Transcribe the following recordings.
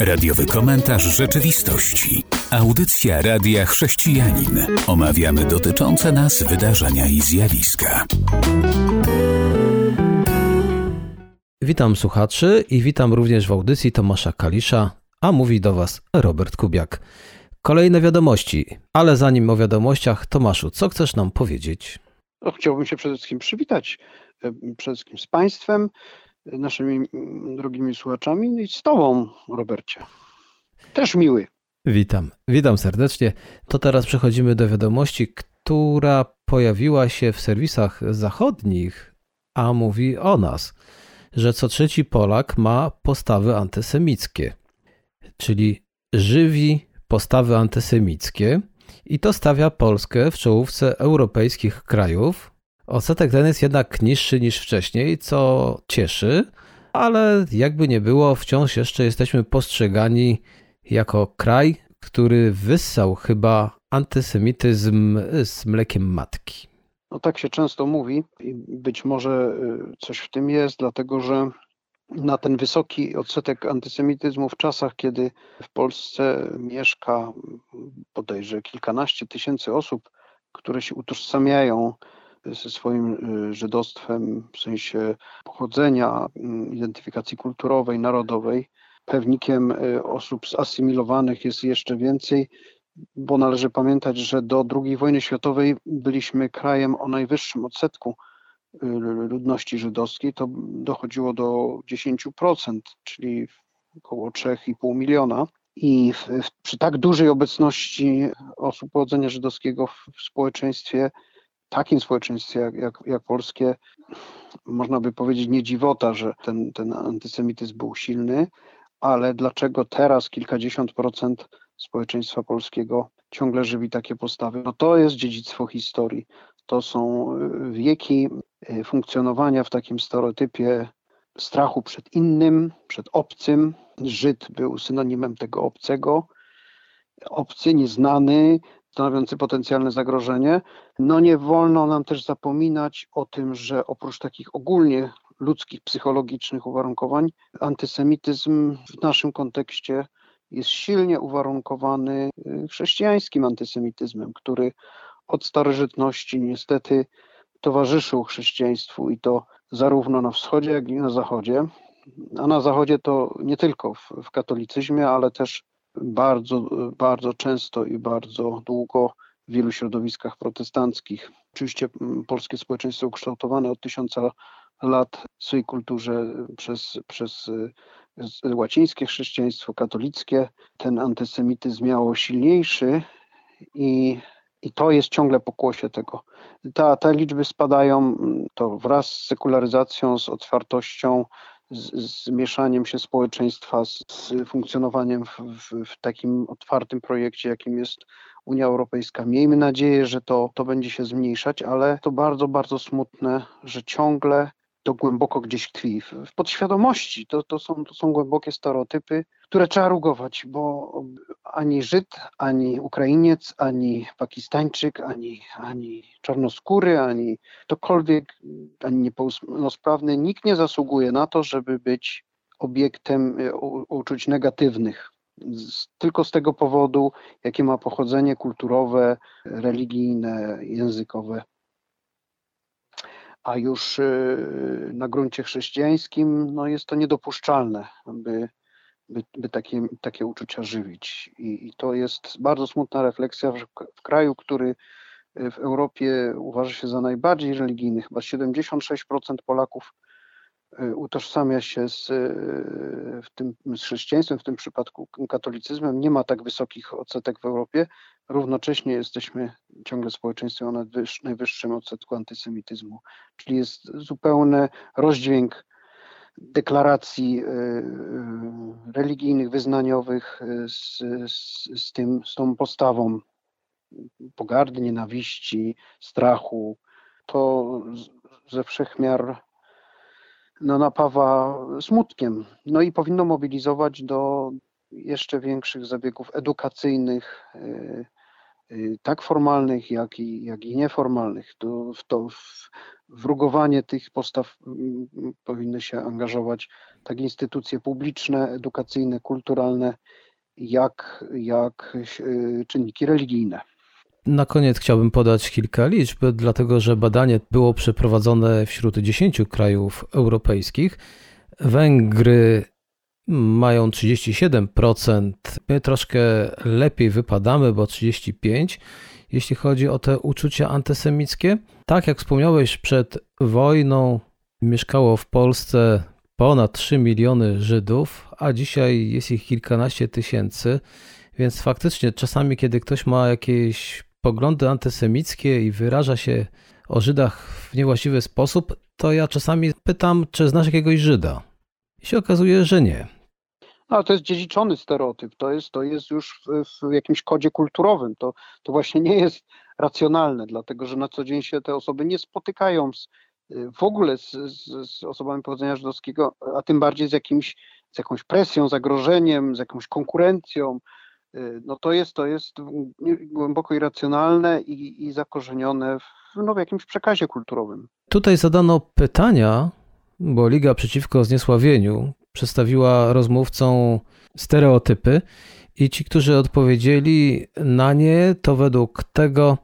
Radiowy komentarz rzeczywistości. Audycja Radia Chrześcijanin. Omawiamy dotyczące nas wydarzenia i zjawiska. Witam słuchaczy i witam również w audycji Tomasza Kalisza, a mówi do Was Robert Kubiak. Kolejne wiadomości, ale zanim o wiadomościach, Tomaszu, co chcesz nam powiedzieć? No, chciałbym się przede wszystkim przywitać e, przede wszystkim z Państwem, naszymi drogimi słuchaczami no i z Tobą, Robercie. Też miły. Witam, witam serdecznie. To teraz przechodzimy do wiadomości, która pojawiła się w serwisach zachodnich, a mówi o nas, że co trzeci Polak ma postawy antysemickie, czyli żywi postawy antysemickie i to stawia Polskę w czołówce europejskich krajów. Odsetek ten jest jednak niższy niż wcześniej, co cieszy, ale jakby nie było, wciąż jeszcze jesteśmy postrzegani jako kraj, który wyssał chyba antysemityzm z mlekiem matki. No tak się często mówi i być może y, coś w tym jest, dlatego że na ten wysoki odsetek antysemityzmu w czasach, kiedy w Polsce mieszka podejrzewam kilkanaście tysięcy osób, które się utożsamiają ze swoim y, żydostwem w sensie pochodzenia, mm, identyfikacji kulturowej, narodowej. Pewnikiem y, osób zasymilowanych jest jeszcze więcej, bo należy pamiętać, że do II wojny światowej byliśmy krajem o najwyższym odsetku y, ludności żydowskiej. To dochodziło do 10%, czyli około 3,5 miliona. I w, w, przy tak dużej obecności osób pochodzenia żydowskiego w, w społeczeństwie, takim społeczeństwie jak, jak, jak, polskie, można by powiedzieć nie dziwota, że ten, ten antysemityzm był silny, ale dlaczego teraz kilkadziesiąt procent społeczeństwa polskiego ciągle żywi takie postawy? No to jest dziedzictwo historii. To są y, wieki y, funkcjonowania w takim stereotypie strachu przed innym, przed obcym. Żyd był synonimem tego obcego. Obcy, nieznany, stanowiący potencjalne zagrożenie. No nie wolno nam też zapominać o tym, że oprócz takich ogólnie ludzkich, psychologicznych uwarunkowań, antysemityzm w naszym kontekście jest silnie uwarunkowany y, chrześcijańskim antysemityzmem, który od starożytności niestety towarzyszył chrześcijaństwu i to zarówno na wschodzie, jak i na zachodzie. A na zachodzie to nie tylko w, w katolicyzmie, ale też bardzo, bardzo często i bardzo długo w wielu środowiskach protestanckich. Oczywiście mm, polskie społeczeństwo ukształtowane od tysiąca lat w swojej kulturze przez, przez łacińskie chrześcijaństwo katolickie. Ten antysemityzm miało silniejszy i i to jest ciągle pokłosie tego. Ta, te liczby spadają to wraz z sekularyzacją, z otwartością, z, z mieszaniem się społeczeństwa, z, z funkcjonowaniem w, w, w, takim otwartym projekcie, jakim jest Unia Europejska. Miejmy nadzieję, że to, to będzie się zmniejszać, ale to bardzo, bardzo smutne, że ciągle to głęboko gdzieś tkwi. W podświadomości to, to, są, to są głębokie stereotypy, które trzeba rugować, bo ani Żyd, ani Ukrainiec, ani Pakistańczyk, ani, ani czarnoskóry, ani ktokolwiek, ani niepełnosprawny, nikt nie zasługuje na to, żeby być obiektem e, uczuć negatywnych. Tylko z tego powodu, jakie ma pochodzenie kulturowe, religijne, językowe a już y, na gruncie chrześcijańskim no jest to niedopuszczalne, by, by, by takie, takie uczucia żywić. I, I, to jest bardzo smutna refleksja, że w kraju, który w Europie uważa się za najbardziej religijny, chyba 76% Polaków y, utożsamia się z, y, w tym, z chrześcijaństwem, w tym przypadku katolicyzmem. Nie ma tak wysokich odsetek w Europie. Równocześnie jesteśmy ciągle społeczeństwem o najwyższym odsetku antysemityzmu, czyli jest zupełny rozdźwięk deklaracji y, religijnych, wyznaniowych z, z, z, tym, z tą postawą pogardy, nienawiści, strachu. To ze wszechmiar no, napawa smutkiem. No i powinno mobilizować do jeszcze większych zabiegów edukacyjnych, y, tak formalnych, jak i, jak i nieformalnych. To, to w rugowanie tych postaw mm, powinny się angażować tak instytucje publiczne, edukacyjne, kulturalne, jak, jak czynniki religijne. Na koniec chciałbym podać kilka liczb, dlatego że badanie było przeprowadzone wśród 10 krajów europejskich. Węgry mają 37%, my troszkę lepiej wypadamy, bo 35%, jeśli chodzi o te uczucia antysemickie. Tak jak wspomniałeś, przed wojną mieszkało w Polsce ponad 3 miliony Żydów, a dzisiaj jest ich kilkanaście tysięcy. Więc faktycznie czasami, kiedy ktoś ma jakieś poglądy antysemickie i wyraża się o Żydach w niewłaściwy sposób, to ja czasami pytam, czy znasz jakiegoś Żyda. I się okazuje, że nie. No, to jest dziedziczony stereotyp, to jest, to jest już w, w jakimś kodzie kulturowym. To, to właśnie nie jest racjonalne, dlatego że na co dzień się te osoby nie spotykają z, w ogóle z, z, z osobami pochodzenia żydowskiego, a tym bardziej z, jakimś, z jakąś presją, zagrożeniem, z jakąś konkurencją. Y, no to jest, to jest głęboko irracjonalne i, i zakorzenione w, no, w jakimś przekazie kulturowym. Tutaj zadano pytania, bo Liga Przeciwko Zniesławieniu przedstawiła rozmówcom stereotypy i ci, którzy odpowiedzieli na nie, to według tego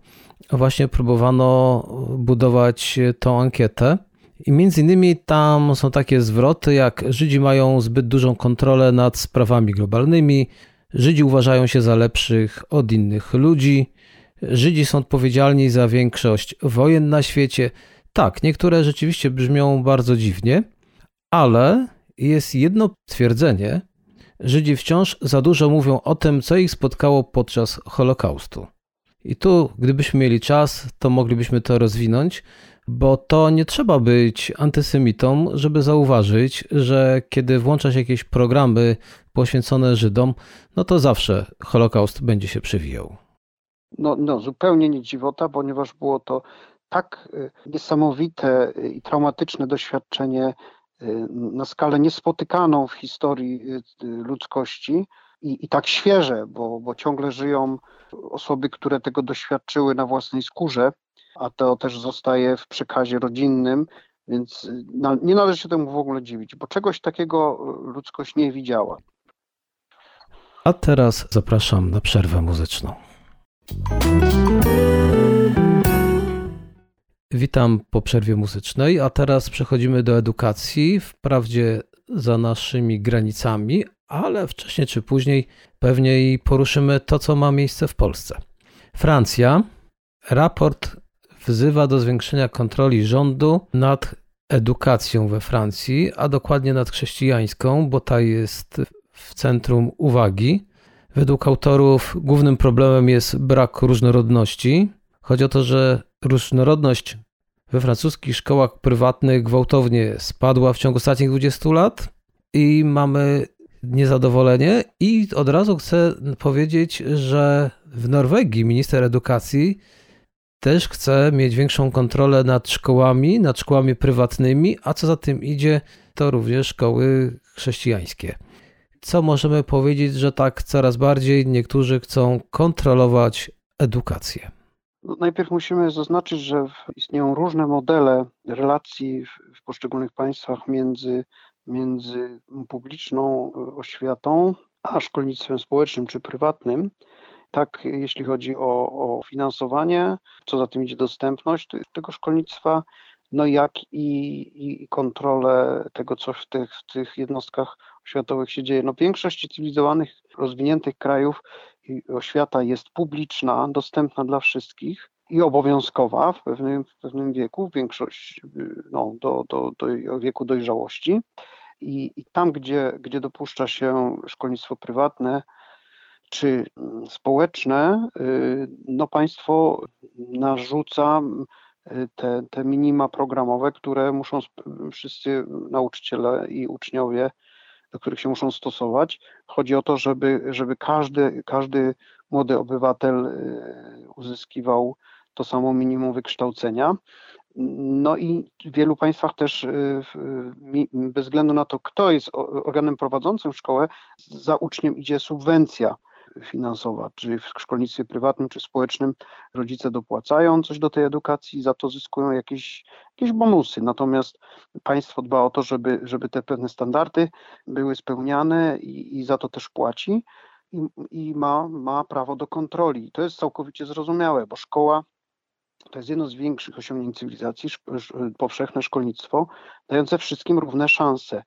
właśnie próbowano budować tą ankietę. I między innymi tam są takie zwroty, jak Żydzi mają zbyt dużą kontrolę nad sprawami globalnymi, Żydzi uważają się za lepszych od innych ludzi, Żydzi są odpowiedzialni za większość wojen na świecie. Tak, niektóre rzeczywiście brzmią bardzo dziwnie, ale jest jedno twierdzenie: Żydzi wciąż za dużo mówią o tym, co ich spotkało podczas Holokaustu. I tu, gdybyśmy mieli czas, to moglibyśmy to rozwinąć, bo to nie trzeba być antysemitą, żeby zauważyć, że kiedy włącza się jakieś programy poświęcone Żydom, no to zawsze Holokaust będzie się przewijał. No, no zupełnie nie dziwota, ponieważ było to tak y, niesamowite i traumatyczne doświadczenie na skalę niespotykaną w historii y, ludzkości i, i tak świeże, bo, bo ciągle żyją osoby, które tego doświadczyły na własnej skórze, a to też zostaje w przekazie rodzinnym, więc nie należy się temu w ogóle dziwić, bo czegoś takiego ludzkość nie widziała. A teraz zapraszam na przerwę muzyczną. Witam po przerwie muzycznej, a teraz przechodzimy do edukacji, wprawdzie za naszymi granicami, ale wcześniej czy później pewnie poruszymy to, co ma miejsce w Polsce. Francja. Raport wzywa do zwiększenia kontroli rządu nad edukacją we Francji, a dokładnie nad chrześcijańską, bo ta jest w centrum uwagi. Według autorów głównym problemem jest brak różnorodności. Chodzi o to, że różnorodność we francuskich szkołach prywatnych gwałtownie spadła w ciągu ostatnich 20 lat i mamy niezadowolenie. I od razu chcę powiedzieć, że w Norwegii minister edukacji też chce mieć większą kontrolę nad szkołami, nad szkołami prywatnymi, a co za tym idzie, to również szkoły chrześcijańskie co możemy powiedzieć, że tak coraz bardziej niektórzy chcą kontrolować edukację? No, najpierw musimy zaznaczyć, że istnieją różne modele relacji w, poszczególnych państwach między, między publiczną oświatą a szkolnictwem społecznym czy prywatnym. Tak, jeśli chodzi o, o finansowanie, co za tym idzie dostępność tego szkolnictwa, no jak i, i kontrolę tego, co w tych, w tych jednostkach oświatowych się dzieje. No w większości cywilizowanych, rozwiniętych krajów oświata jest publiczna, dostępna dla wszystkich i obowiązkowa w pewnym, w pewnym wieku, większość no, do, do, do wieku dojrzałości. I, I tam, gdzie, gdzie dopuszcza się szkolnictwo prywatne, czy społeczne, y, no państwo narzuca te, te minima programowe, które muszą wszyscy nauczyciele i uczniowie, do których się muszą stosować. Chodzi o to, żeby, żeby każdy, każdy młody obywatel y, uzyskiwał to samo minimum wykształcenia. No i w wielu państwach też y, bez względu na to, kto jest organem prowadzącym szkołę, za uczniem idzie subwencja finansowa, czy w szkolnictwie prywatnym, czy społecznym rodzice dopłacają coś do tej edukacji, za to zyskują jakieś, jakieś bonusy. Natomiast państwo dba o to, żeby, żeby te pewne standardy były spełniane i, i za to też płaci i, i ma, ma prawo do kontroli. To jest całkowicie zrozumiałe, bo szkoła to jest jedno z większych osiągnięć cywilizacji, powszechne szkolnictwo, dające wszystkim równe szanse.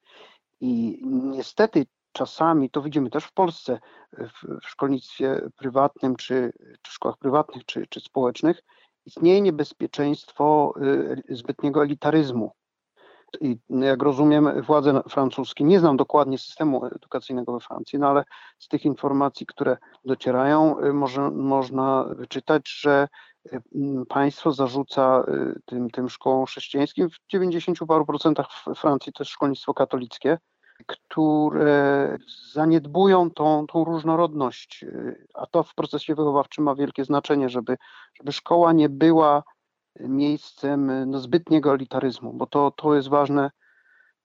I niestety czasami, to widzimy też w Polsce, w, w szkolnictwie prywatnym, czy, czy szkołach prywatnych, czy, czy społecznych, istnieje niebezpieczeństwo y, zbytniego elitaryzmu. I jak rozumiem, władze francuskie, nie znam dokładnie systemu edukacyjnego we Francji, no ale z tych informacji, które docierają, y, może, można wyczytać, że y, państwo zarzuca tym, tym szkołom chrześcijańskim w 90 paru procentach w Francji to jest szkolnictwo katolickie, które zaniedbują tą, tą różnorodność, a to w procesie wychowawczym ma wielkie znaczenie, żeby, żeby szkoła nie była miejscem no, zbytniego elitaryzmu, bo to, to jest ważne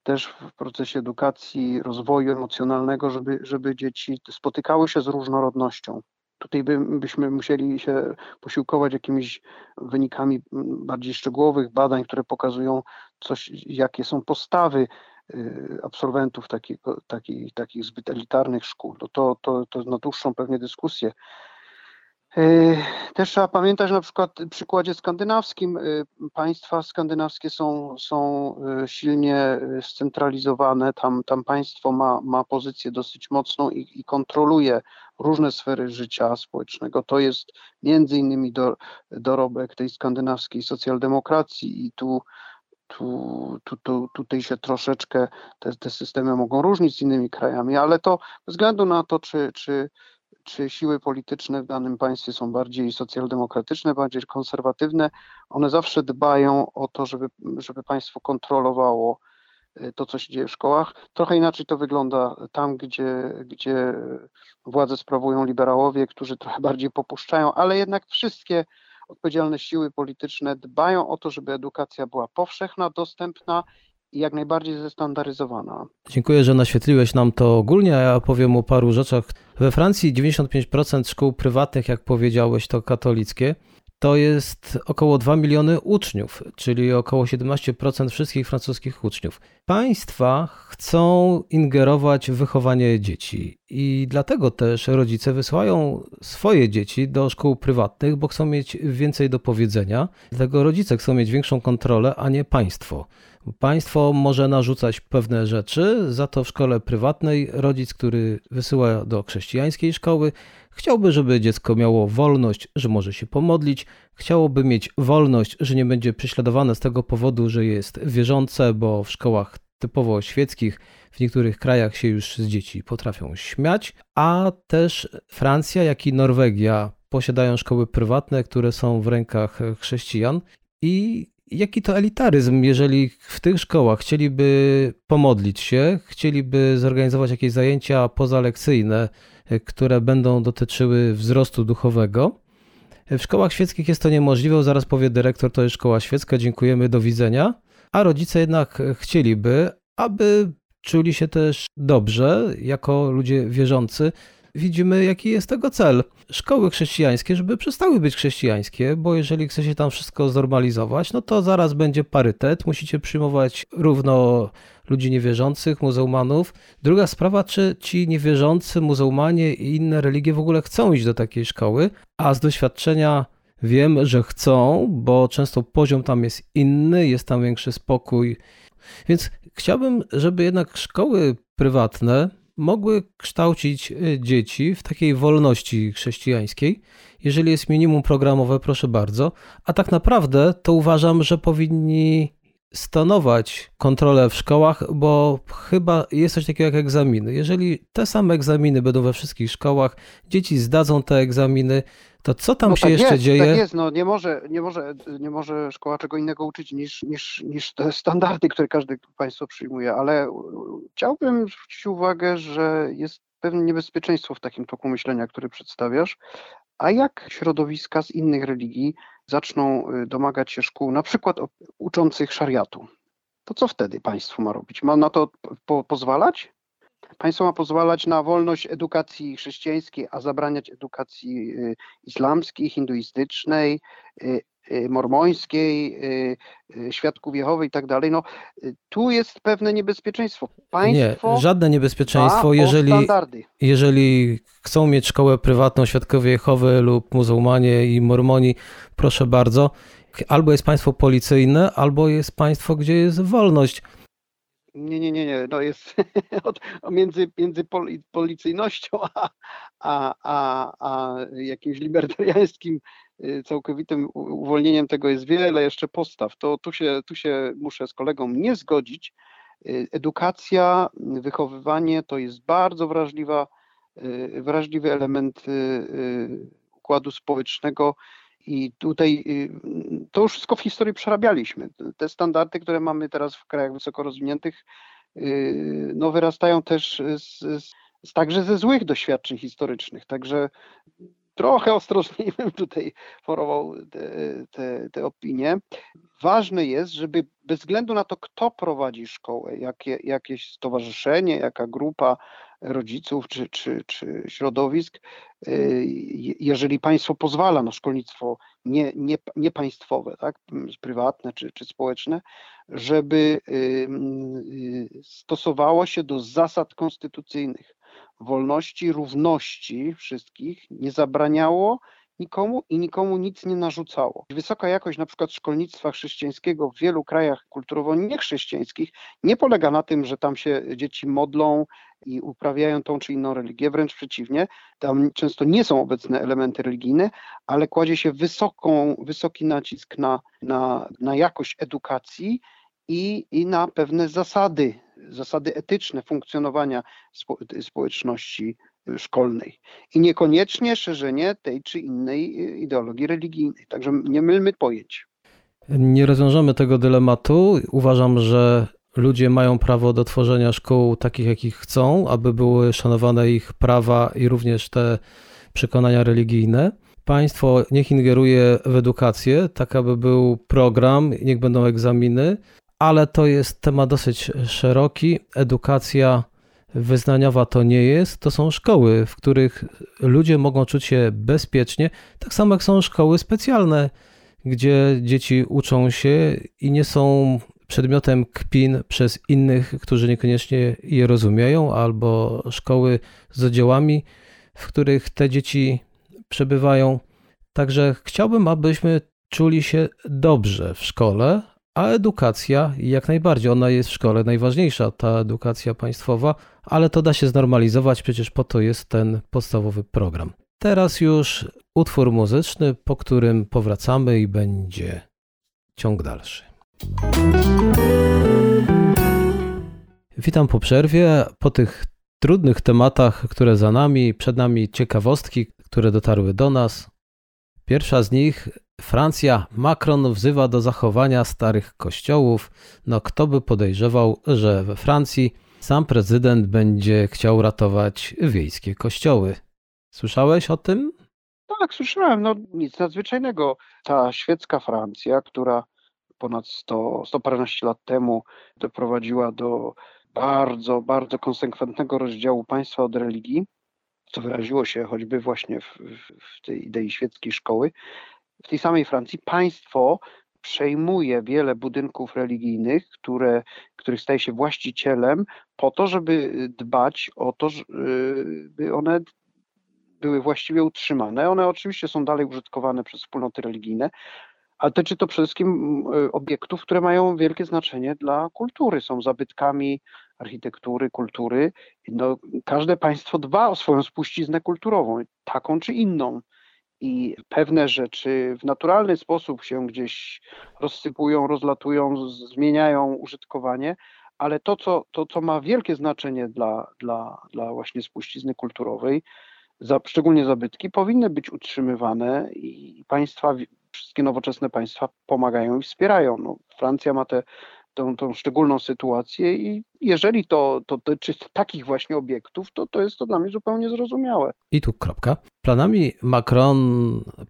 też w procesie edukacji, rozwoju emocjonalnego, żeby, żeby dzieci spotykały się z różnorodnością. Tutaj by, byśmy musieli się posiłkować jakimiś wynikami bardziej szczegółowych badań, które pokazują coś, jakie są postawy Y, absolwentów takich, takich, takich zbyt elitarnych szkół. No to, to, to na dłuższą pewnie dyskusję. Y, też trzeba pamiętać, na przykład w przykładzie skandynawskim y, państwa skandynawskie są, są silnie scentralizowane. Tam, tam państwo ma, ma pozycję dosyć mocną i, i kontroluje różne sfery życia społecznego. To jest między innymi do, dorobek tej skandynawskiej socjaldemokracji i tu tu, tu, tu, tutaj się troszeczkę te, te systemy mogą różnić z innymi krajami, ale to bez względu na to, czy, czy, czy siły polityczne w danym państwie są bardziej socjaldemokratyczne, bardziej konserwatywne, one zawsze dbają o to, żeby, żeby państwo kontrolowało y, to, co się dzieje w szkołach. Trochę inaczej to wygląda tam, gdzie, gdzie władzę sprawują liberałowie, którzy trochę bardziej popuszczają, ale jednak wszystkie odpowiedzialne siły polityczne dbają o to, żeby edukacja była powszechna, dostępna i jak najbardziej zestandaryzowana. Dziękuję, że naświetliłeś nam to ogólnie, a ja powiem o paru rzeczach. We Francji 95% szkół prywatnych, jak powiedziałeś, to katolickie to jest około 2 miliony uczniów, czyli około 17% wszystkich francuskich uczniów. Państwa chcą ingerować w wychowanie dzieci i dlatego też rodzice wysyłają swoje dzieci do szkół prywatnych, bo chcą mieć więcej do powiedzenia. Dlatego rodzice chcą mieć większą kontrolę, a nie państwo. Państwo może narzucać pewne rzeczy, za to w szkole prywatnej rodzic, który wysyła do chrześcijańskiej szkoły, chciałby, żeby dziecko miało wolność, że może się pomodlić, chciałoby mieć wolność, że nie będzie prześladowane z tego powodu, że jest wierzące, bo w szkołach typowo świeckich w niektórych krajach się już z dzieci potrafią śmiać, a też Francja, jak i Norwegia posiadają szkoły prywatne, które są w rękach chrześcijan. I jaki to elitaryzm, jeżeli w tych szkołach chcieliby pomodlić się, chcieliby zorganizować jakieś zajęcia pozalekcyjne, które będą dotyczyły wzrostu duchowego. W szkołach świeckich jest to niemożliwe, zaraz powie dyrektor, to jest szkoła świecka, dziękujemy, do widzenia. A rodzice jednak chcieliby, aby czuli się też dobrze jako ludzie wierzący, widzimy, jaki jest tego cel. Szkoły chrześcijańskie, żeby przestały być chrześcijańskie, bo jeżeli chce się tam wszystko zormalizować, no to zaraz będzie parytet, musicie przyjmować równo ludzi niewierzących, muzułmanów. Druga sprawa, czy ci niewierzący, muzułmanie i inne religie w ogóle chcą iść do takiej szkoły, a z doświadczenia wiem, że chcą, bo często poziom tam jest inny, jest tam większy spokój. Więc chciałbym, żeby jednak szkoły prywatne mogły kształcić y, dzieci w takiej wolności chrześcijańskiej. Jeżeli jest minimum programowe, proszę bardzo. A tak naprawdę to uważam, że powinni stanować kontrolę w szkołach, bo chyba jest coś takiego jak egzaminy. Jeżeli te same egzaminy będą we wszystkich szkołach, dzieci zdadzą te egzaminy, to co tam no się tak jeszcze jest, dzieje? Tak jest, no nie może, nie, może, nie może szkoła czego innego uczyć niż, niż, niż te standardy, które każde państwo przyjmuje, ale chciałbym zwrócić uwagę, że jest pewne niebezpieczeństwo w takim toku myślenia, który przedstawiasz, a jak środowiska z innych religii zaczną y, domagać się szkół, na przykład uczących szariatu, to co wtedy państwo ma robić? Ma na to po pozwalać? Państwo ma pozwalać na wolność edukacji chrześcijańskiej, a zabraniać edukacji y, islamskiej, hinduistycznej, y, y, mormońskiej, świadków Jehowy i tak dalej. No, tu jest pewne niebezpieczeństwo. Państwo nie, żadne niebezpieczeństwo, jeżeli, jeżeli chcą mieć szkołę prywatną świadkowie Jehowy lub muzułmanie i mormoni, proszę bardzo, albo jest państwo policyjne, albo jest państwo, gdzie jest wolność. Nie, nie, nie, nie. No jest między, między policyjnością a, a, a, a jakimś libertariańskim y, całkowitym uwolnieniem tego jest wiele jeszcze postaw. To tu się, tu się muszę z kolegą nie zgodzić. Y, edukacja, wychowywanie to jest bardzo wrażliwa, y, wrażliwy element układu społecznego i tutaj y, to już wszystko w historii przerabialiśmy. Te standardy, które mamy teraz w krajach wysoko rozwiniętych, y, no wyrastają też z, z, także ze złych doświadczeń historycznych. Także trochę ostrożniej bym tutaj forował te, te, te opinie. Ważne jest, żeby bez względu na to, kto prowadzi szkołę, jakie, jakieś stowarzyszenie, jaka grupa rodziców czy, czy, czy środowisk, y, jeżeli państwo pozwala na szkolnictwo nie, nie, niepaństwowe, tak, prywatne czy, czy społeczne, żeby stosowało się do zasad konstytucyjnych. Wolności, równości wszystkich, nie zabraniało nikomu i nikomu nic nie narzucało. Wysoka jakość na przykład szkolnictwa chrześcijańskiego w wielu krajach kulturowo niechrześcijańskich nie polega na tym, że tam się dzieci modlą i uprawiają tą czy inną religię, wręcz przeciwnie, tam często nie są obecne elementy religijne, ale kładzie się wysoką, wysoki nacisk na, na, na jakość edukacji i, i na pewne zasady, zasady etyczne funkcjonowania spo, społeczności szkolnej i niekoniecznie szerzenie tej czy innej ideologii religijnej. Także nie mylmy pojęć. Nie rozwiążemy tego dylematu. Uważam, że ludzie mają prawo do tworzenia szkół takich, jakich chcą, aby były szanowane ich prawa i również te przekonania religijne. Państwo niech ingeruje w edukację, tak aby był program, niech będą egzaminy, ale to jest temat dosyć szeroki. Edukacja wyznaniowa to nie jest, to są szkoły, w których ludzie mogą czuć się bezpiecznie, tak samo jak są szkoły specjalne, gdzie dzieci uczą się i nie są przedmiotem kpin przez innych, którzy niekoniecznie je rozumieją, albo szkoły z oddziałami, w których te dzieci przebywają. Także chciałbym, abyśmy czuli się dobrze w szkole, a edukacja jak najbardziej, ona jest w szkole najważniejsza, ta edukacja państwowa, ale to da się znormalizować, przecież po to jest ten podstawowy program. Teraz już utwór muzyczny, po którym powracamy i będzie ciąg dalszy. Witam po przerwie. Po tych trudnych tematach, które za nami, przed nami ciekawostki, które dotarły do nas. Pierwsza z nich Francja, Macron wzywa do zachowania starych kościołów. No kto by podejrzewał, że we Francji sam prezydent będzie chciał ratować wiejskie kościoły. Słyszałeś o tym? Tak, słyszałem. No nic nadzwyczajnego. Ta świecka Francja, która ponad 100, 100 paręnaście lat temu doprowadziła do bardzo, bardzo konsekwentnego rozdziału państwa od religii, co wyraziło się choćby właśnie w, w tej idei świeckiej szkoły, w tej samej Francji państwo przejmuje wiele budynków religijnych, które, których staje się właścicielem, po to, żeby dbać o to, by one były właściwie utrzymane. One oczywiście są dalej użytkowane przez wspólnoty religijne, ale dotyczy to przede wszystkim obiektów, które mają wielkie znaczenie dla kultury, są zabytkami architektury, kultury. No, każde państwo dba o swoją spuściznę kulturową, taką czy inną i pewne rzeczy w naturalny sposób się gdzieś rozsypują, rozlatują, zmieniają użytkowanie, ale to, co, to, co ma wielkie znaczenie dla, dla, dla właśnie spuścizny kulturowej, za, szczególnie zabytki, powinny być utrzymywane i państwa, wszystkie nowoczesne państwa pomagają i wspierają. No, Francja ma te tą, tą szczególną sytuację i jeżeli to, to dotyczy takich właśnie obiektów, to, to jest to dla mnie zupełnie zrozumiałe. I tu kropka. Planami Macron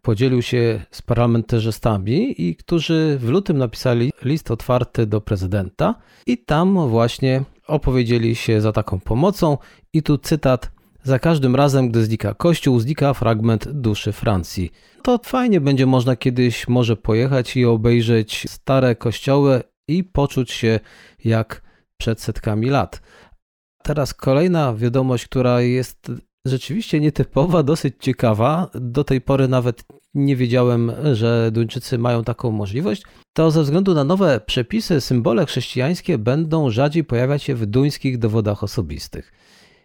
podzielił się z parlamentarzystami, i którzy w lutym napisali list otwarty do prezydenta i tam właśnie opowiedzieli się za taką pomocą i tu cytat za każdym razem, gdy znika kościół, znika fragment duszy Francji. To fajnie będzie można kiedyś może pojechać i obejrzeć stare kościoły i poczuć się jak przed setkami lat. Teraz kolejna wiadomość, która jest rzeczywiście nietypowa, dosyć ciekawa. Do tej pory nawet nie wiedziałem, że Duńczycy mają taką możliwość. To ze względu na nowe przepisy, symbole chrześcijańskie będą rzadziej pojawiać się w duńskich dowodach osobistych.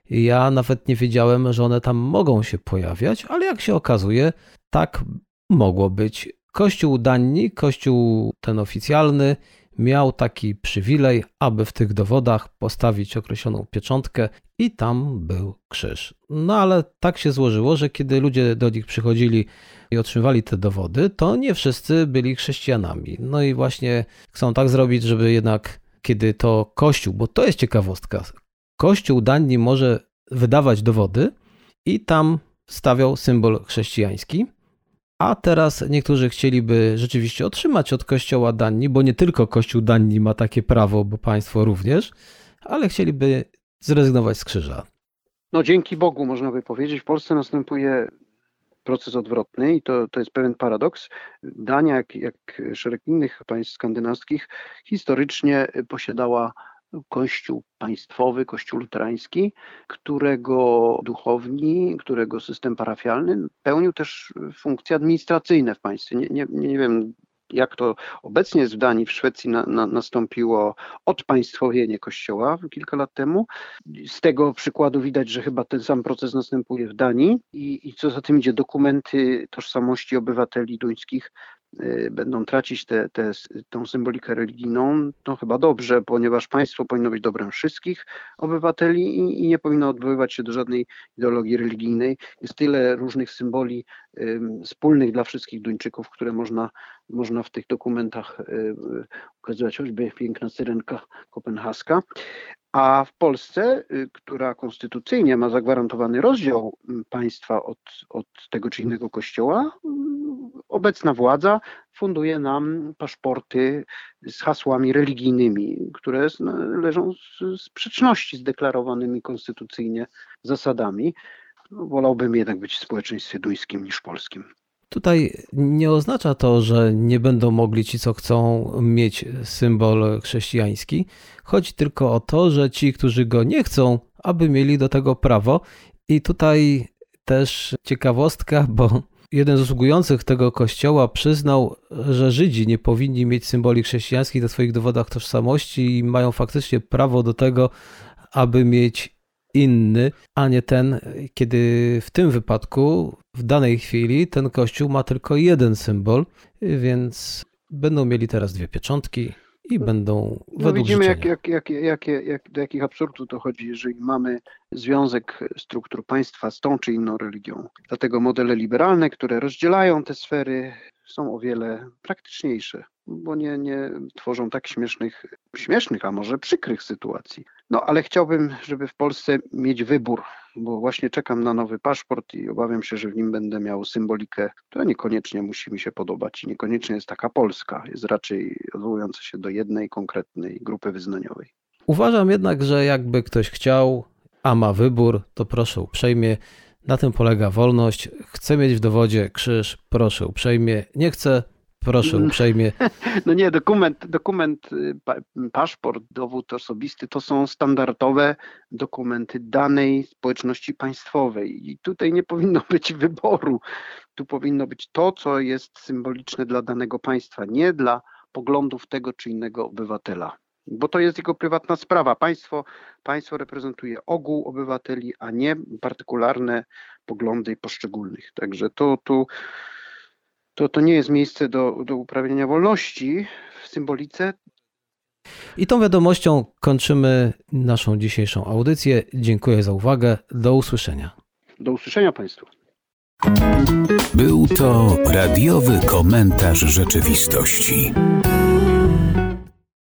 Ja nawet nie wiedziałem, że one tam mogą się pojawiać, ale jak się okazuje, tak mogło być. Kościół Danii, kościół ten oficjalny, miał taki przywilej, aby w tych dowodach postawić określoną pieczątkę i tam był krzyż. No ale tak się złożyło, że kiedy ludzie do nich przychodzili i otrzymywali te dowody, to nie wszyscy byli chrześcijanami. No i właśnie chcą tak zrobić, żeby jednak kiedy to Kościół, bo to jest ciekawostka, Kościół Danii może wydawać dowody i tam stawiał symbol chrześcijański. A teraz niektórzy chcieliby rzeczywiście otrzymać od Kościoła Danii, bo nie tylko Kościół Danii ma takie prawo, bo państwo również, ale chcieliby zrezygnować z krzyża. No dzięki Bogu, można by powiedzieć, w Polsce następuje proces odwrotny i to, to jest pewien paradoks. Dania, jak, jak szereg innych państw skandynawskich, historycznie posiadała kościół państwowy, kościół luterański, którego duchowni, którego system parafialny pełnił też funkcje administracyjne w państwie. Nie, nie, nie wiem, jak to obecnie jest w Danii, w Szwecji na, na, nastąpiło odpaństwowienie kościoła kilka lat temu. Z tego przykładu widać, że chyba ten sam proces następuje w Danii i, i co za tym idzie, dokumenty tożsamości obywateli duńskich będą tracić tę te, symbolikę religijną, to chyba dobrze, ponieważ państwo powinno być dobrem wszystkich obywateli i, i nie powinno odwoływać się do żadnej ideologii religijnej. Jest tyle różnych symboli y, wspólnych dla wszystkich Duńczyków, które można, można w tych dokumentach y, ukazywać, choćby piękna syrenka kopenhaska. A w Polsce, która konstytucyjnie ma zagwarantowany rozdział państwa od, od tego czy innego kościoła, obecna władza funduje nam paszporty z hasłami religijnymi, które leżą w sprzeczności z deklarowanymi konstytucyjnie zasadami. No, wolałbym jednak być w społeczeństwie duńskim niż polskim. Tutaj nie oznacza to, że nie będą mogli ci, co chcą mieć symbol chrześcijański. Chodzi tylko o to, że ci, którzy go nie chcą, aby mieli do tego prawo. I tutaj też ciekawostka, bo jeden z usługujących tego kościoła przyznał, że Żydzi nie powinni mieć symboli chrześcijańskich na swoich dowodach tożsamości i mają faktycznie prawo do tego, aby mieć inny, a nie ten, kiedy w tym wypadku, w danej chwili, ten kościół ma tylko jeden symbol, więc będą mieli teraz dwie pieczątki i będą no widzimy, jak, jak, jak, jak, jak, do jakich absurdów to chodzi, jeżeli mamy związek struktur państwa z tą czy inną religią. Dlatego modele liberalne, które rozdzielają te sfery, są o wiele praktyczniejsze, bo nie, nie tworzą tak śmiesznych, śmiesznych, a może przykrych sytuacji. No ale chciałbym, żeby w Polsce mieć wybór, bo właśnie czekam na nowy paszport i obawiam się, że w nim będę miał symbolikę, która niekoniecznie musi mi się podobać i niekoniecznie jest taka polska, jest raczej odwołująca się do jednej konkretnej grupy wyznaniowej. Uważam jednak, że jakby ktoś chciał, a ma wybór, to proszę uprzejmie. Na tym polega wolność. Chcę mieć w dowodzie krzyż, proszę uprzejmie. Nie chcę, Proszę mm. uprzejmie. No nie, dokument, dokument, y, paszport, dowód osobisty to są standardowe dokumenty danej społeczności państwowej i tutaj nie powinno być wyboru. Tu powinno być to, co jest symboliczne dla danego państwa, nie dla poglądów tego czy innego obywatela. Bo to jest jego prywatna sprawa. Państwo, państwo reprezentuje ogół obywateli, a nie partykularne poglądy poszczególnych. Także to tu to, to nie jest miejsce do, do uprawiania wolności w symbolice. I tą wiadomością kończymy naszą dzisiejszą audycję. Dziękuję za uwagę. Do usłyszenia. Do usłyszenia Państwu. Był to radiowy komentarz rzeczywistości.